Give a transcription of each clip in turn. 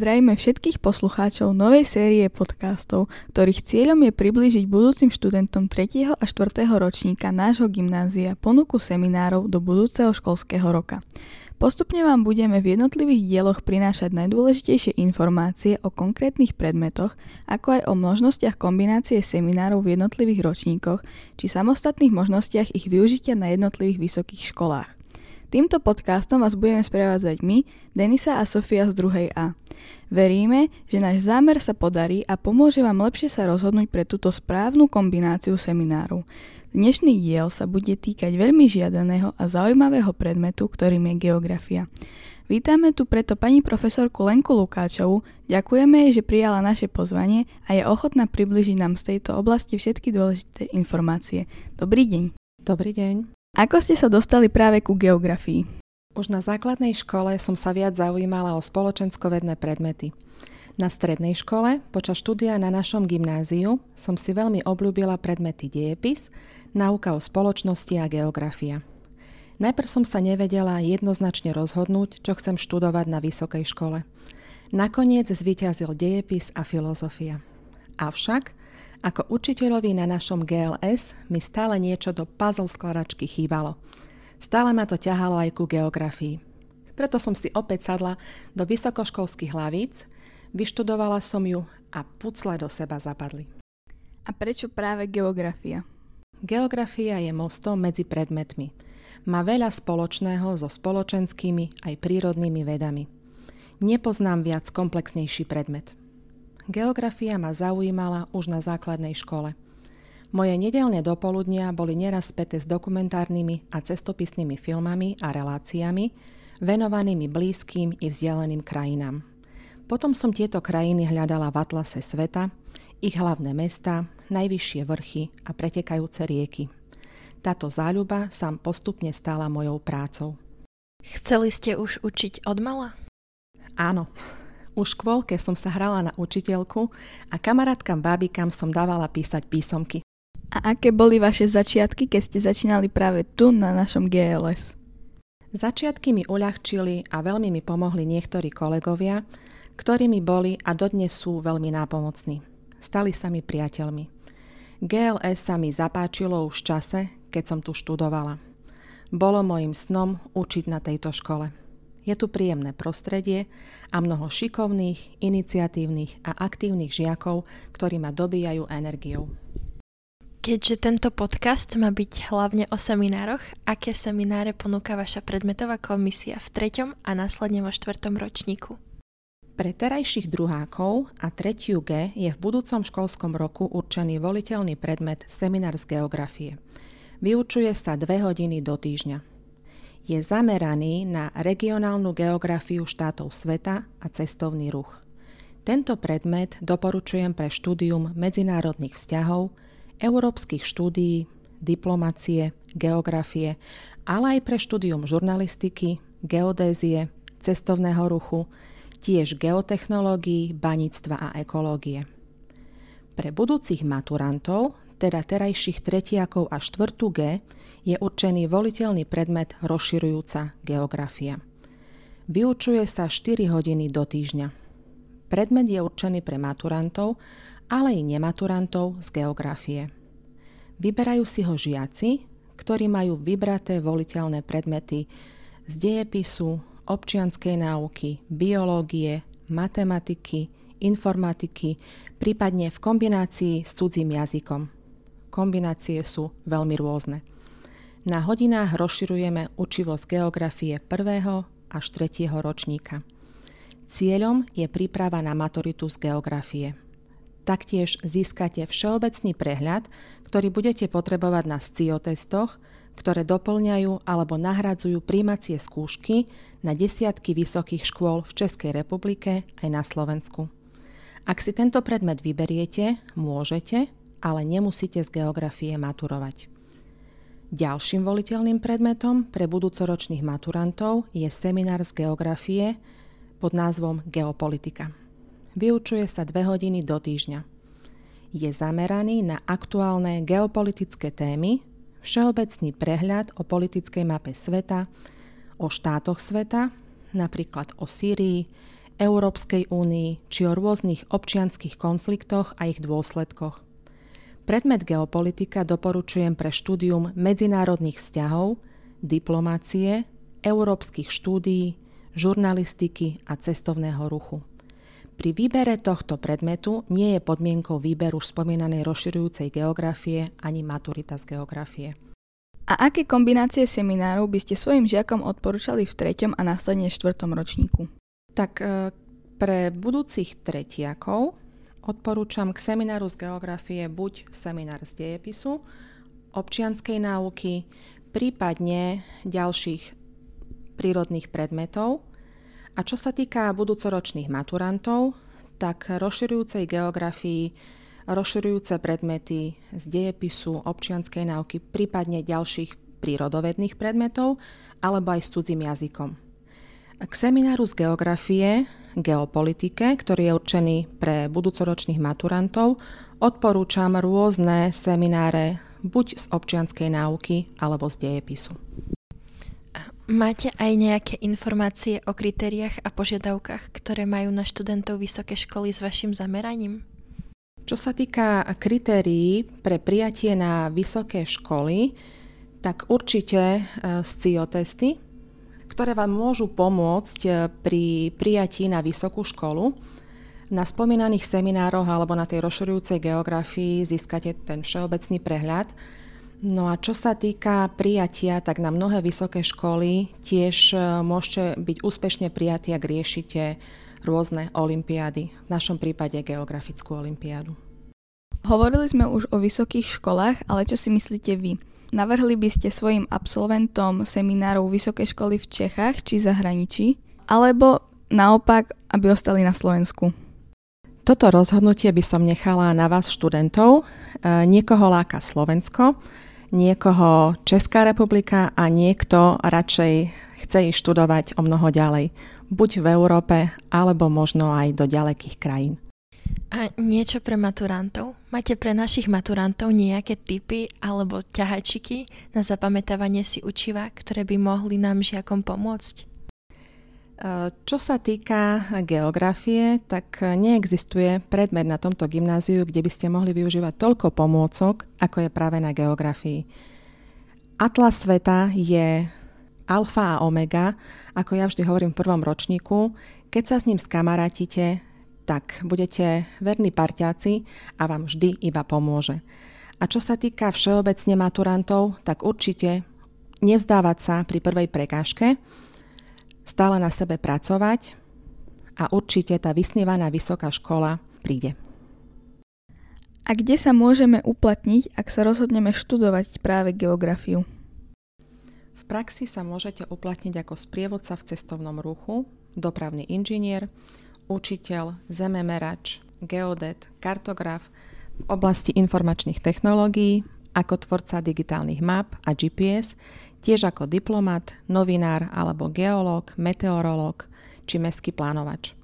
Zdravíme všetkých poslucháčov novej série podcastov, ktorých cieľom je priblížiť budúcim študentom 3. a 4. ročníka nášho gymnázia ponuku seminárov do budúceho školského roka. Postupne vám budeme v jednotlivých dieloch prinášať najdôležitejšie informácie o konkrétnych predmetoch, ako aj o možnostiach kombinácie seminárov v jednotlivých ročníkoch či samostatných možnostiach ich využitia na jednotlivých vysokých školách. Týmto podcastom vás budeme sprevádzať my, Denisa a Sofia z druhej A. Veríme, že náš zámer sa podarí a pomôže vám lepšie sa rozhodnúť pre túto správnu kombináciu seminárov. Dnešný diel sa bude týkať veľmi žiadaného a zaujímavého predmetu, ktorým je geografia. Vítame tu preto pani profesorku Lenku Lukáčovú, ďakujeme jej, že prijala naše pozvanie a je ochotná približiť nám z tejto oblasti všetky dôležité informácie. Dobrý deň. Dobrý deň. Ako ste sa dostali práve ku geografii? Už na základnej škole som sa viac zaujímala o spoločenskovedné predmety. Na strednej škole, počas štúdia na našom gymnáziu, som si veľmi obľúbila predmety dejepis, náuka o spoločnosti a geografia. Najprv som sa nevedela jednoznačne rozhodnúť, čo chcem študovať na vysokej škole. Nakoniec zvíťazil dejepis a filozofia. Avšak ako učiteľovi na našom GLS mi stále niečo do puzzle skladačky chýbalo. Stále ma to ťahalo aj ku geografii. Preto som si opäť sadla do vysokoškolských hlavíc, vyštudovala som ju a pucle do seba zapadli. A prečo práve geografia? Geografia je mostom medzi predmetmi. Má veľa spoločného so spoločenskými aj prírodnými vedami. Nepoznám viac komplexnejší predmet – Geografia ma zaujímala už na základnej škole. Moje nedelné dopoludnia boli neraz späté s dokumentárnymi a cestopisnými filmami a reláciami, venovanými blízkym i vzdialeným krajinám. Potom som tieto krajiny hľadala v atlase sveta, ich hlavné mesta, najvyššie vrchy a pretekajúce rieky. Táto záľuba sa postupne stala mojou prácou. Chceli ste už učiť od mala? Áno, už v škôlke som sa hrala na učiteľku a kamarátkam bábikám som dávala písať písomky. A aké boli vaše začiatky, keď ste začínali práve tu na našom GLS? Začiatky mi uľahčili a veľmi mi pomohli niektorí kolegovia, ktorí mi boli a dodnes sú veľmi nápomocní. Stali sa mi priateľmi. GLS sa mi zapáčilo už v čase, keď som tu študovala. Bolo mojim snom učiť na tejto škole. Je tu príjemné prostredie a mnoho šikovných, iniciatívnych a aktívnych žiakov, ktorí ma dobíjajú energiou. Keďže tento podcast má byť hlavne o seminároch, aké semináre ponúka vaša predmetová komisia v treťom a následne vo štvrtom ročníku? Pre terajších druhákov a tretiu G je v budúcom školskom roku určený voliteľný predmet seminár z geografie. Vyučuje sa dve hodiny do týždňa je zameraný na regionálnu geografiu štátov sveta a cestovný ruch. Tento predmet doporučujem pre štúdium medzinárodných vzťahov, európskych štúdií, diplomacie, geografie, ale aj pre štúdium žurnalistiky, geodézie, cestovného ruchu, tiež geotechnológií, baníctva a ekológie. Pre budúcich maturantov, teda terajších tretiakov a štvrtú G, je určený voliteľný predmet rozširujúca geografia. Vyučuje sa 4 hodiny do týždňa. Predmet je určený pre maturantov, ale i nematurantov z geografie. Vyberajú si ho žiaci, ktorí majú vybraté voliteľné predmety z dejepisu, občianskej náuky, biológie, matematiky, informatiky, prípadne v kombinácii s cudzím jazykom. Kombinácie sú veľmi rôzne. Na hodinách rozširujeme učivosť geografie prvého až tretieho ročníka. Cieľom je príprava na maturitu z geografie. Taktiež získate všeobecný prehľad, ktorý budete potrebovať na SCIO-testoch, ktoré doplňajú alebo nahradzujú príjmacie skúšky na desiatky vysokých škôl v Českej republike aj na Slovensku. Ak si tento predmet vyberiete, môžete, ale nemusíte z geografie maturovať. Ďalším voliteľným predmetom pre budúcoročných maturantov je seminár z geografie pod názvom Geopolitika. Vyučuje sa dve hodiny do týždňa. Je zameraný na aktuálne geopolitické témy, všeobecný prehľad o politickej mape sveta, o štátoch sveta, napríklad o Sýrii, Európskej únii či o rôznych občianských konfliktoch a ich dôsledkoch. Predmet geopolitika doporučujem pre štúdium medzinárodných vzťahov, diplomácie, európskych štúdií, žurnalistiky a cestovného ruchu. Pri výbere tohto predmetu nie je podmienkou výberu už spomínanej rozširujúcej geografie ani maturita z geografie. A aké kombinácie seminárov by ste svojim žiakom odporúčali v treťom a následne štvrtom ročníku? Tak e, pre budúcich tretiakov odporúčam k semináru z geografie buď seminár z dejepisu, občianskej náuky, prípadne ďalších prírodných predmetov. A čo sa týka budúcoročných maturantov, tak rozširujúcej geografii rozširujúce predmety z dejepisu, občianskej náuky, prípadne ďalších prírodovedných predmetov, alebo aj s cudzím jazykom. K semináru z geografie, geopolitike, ktorý je určený pre budúcoročných maturantov, odporúčam rôzne semináre buď z občianskej náuky alebo z dejepisu. Máte aj nejaké informácie o kritériách a požiadavkách, ktoré majú na študentov vysoké školy s vašim zameraním? Čo sa týka kritérií pre prijatie na vysoké školy, tak určite e, SCIO testy, ktoré vám môžu pomôcť e, pri prijatí na vysokú školu. Na spomínaných seminároch alebo na tej rozširujúcej geografii získate ten všeobecný prehľad. No a čo sa týka prijatia, tak na mnohé vysoké školy tiež e, môžete byť úspešne prijatí, ak riešite rôzne olimpiády, v našom prípade geografickú olimpiádu. Hovorili sme už o vysokých školách, ale čo si myslíte vy? Navrhli by ste svojim absolventom seminárov vysokej školy v Čechách či zahraničí? Alebo naopak, aby ostali na Slovensku? Toto rozhodnutie by som nechala na vás študentov. E, niekoho láka Slovensko, niekoho Česká republika a niekto radšej chce ísť študovať o mnoho ďalej buď v Európe, alebo možno aj do ďalekých krajín. A niečo pre maturantov? Máte pre našich maturantov nejaké tipy alebo ťahačiky na zapamätávanie si učiva, ktoré by mohli nám žiakom pomôcť? Čo sa týka geografie, tak neexistuje predmet na tomto gymnáziu, kde by ste mohli využívať toľko pomôcok, ako je práve na geografii. Atlas sveta je alfa a omega, ako ja vždy hovorím v prvom ročníku, keď sa s ním skamarátite, tak budete verní parťáci a vám vždy iba pomôže. A čo sa týka všeobecne maturantov, tak určite nevzdávať sa pri prvej prekážke, stále na sebe pracovať a určite tá vysnívaná vysoká škola príde. A kde sa môžeme uplatniť, ak sa rozhodneme študovať práve geografiu? praxi sa môžete uplatniť ako sprievodca v cestovnom ruchu, dopravný inžinier, učiteľ, zememerač, geodet, kartograf v oblasti informačných technológií, ako tvorca digitálnych map a GPS, tiež ako diplomat, novinár alebo geológ, meteorológ či mestský plánovač.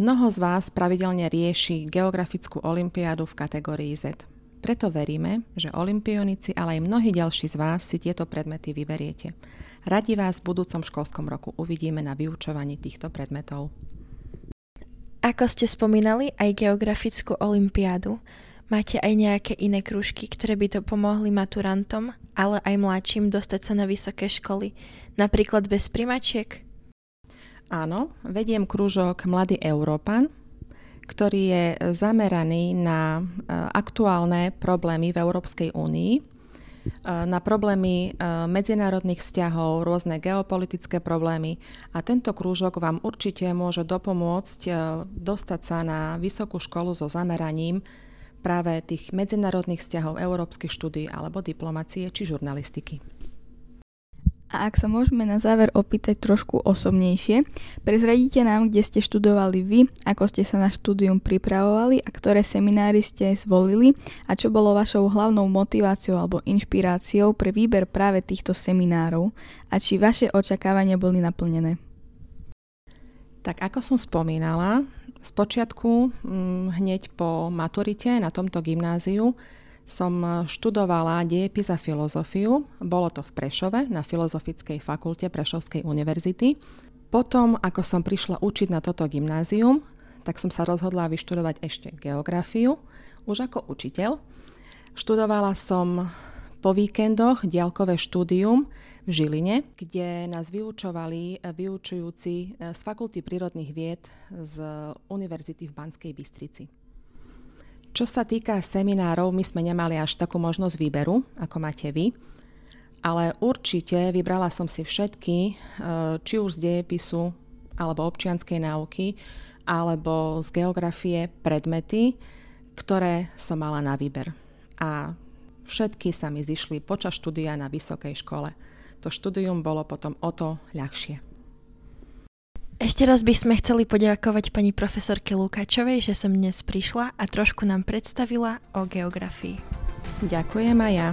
Mnoho z vás pravidelne rieši geografickú olimpiádu v kategórii Z. Preto veríme, že olimpionici, ale aj mnohí ďalší z vás si tieto predmety vyberiete. Radi vás v budúcom školskom roku uvidíme na vyučovaní týchto predmetov. Ako ste spomínali, aj geografickú olimpiádu. Máte aj nejaké iné kružky, ktoré by to pomohli maturantom, ale aj mladším dostať sa na vysoké školy, napríklad bez primačiek? Áno, vediem krúžok Mladý Európan, ktorý je zameraný na e, aktuálne problémy v Európskej únii, na problémy e, medzinárodných vzťahov, rôzne geopolitické problémy a tento krúžok vám určite môže dopomôcť dostať sa na vysokú školu so zameraním práve tých medzinárodných vzťahov, európskych štúdí alebo diplomacie či žurnalistiky. A ak sa môžeme na záver opýtať trošku osobnejšie, prezradíte nám, kde ste študovali vy, ako ste sa na štúdium pripravovali a ktoré seminári ste zvolili a čo bolo vašou hlavnou motiváciou alebo inšpiráciou pre výber práve týchto seminárov a či vaše očakávania boli naplnené. Tak ako som spomínala, z počiatku hm, hneď po maturite na tomto gymnáziu som študovala dejepis a filozofiu. Bolo to v Prešove na Filozofickej fakulte Prešovskej univerzity. Potom, ako som prišla učiť na toto gymnázium, tak som sa rozhodla vyštudovať ešte geografiu, už ako učiteľ. Študovala som po víkendoch diaľkové štúdium v Žiline, kde nás vyučovali vyučujúci z Fakulty prírodných vied z Univerzity v Banskej Bystrici. Čo sa týka seminárov, my sme nemali až takú možnosť výberu, ako máte vy, ale určite vybrala som si všetky, e, či už z dejepisu, alebo občianskej náuky, alebo z geografie predmety, ktoré som mala na výber. A všetky sa mi zišli počas štúdia na vysokej škole. To štúdium bolo potom o to ľahšie. Ešte raz by sme chceli poďakovať pani profesorke Lukáčovej, že som dnes prišla a trošku nám predstavila o geografii. Ďakujem aj ja.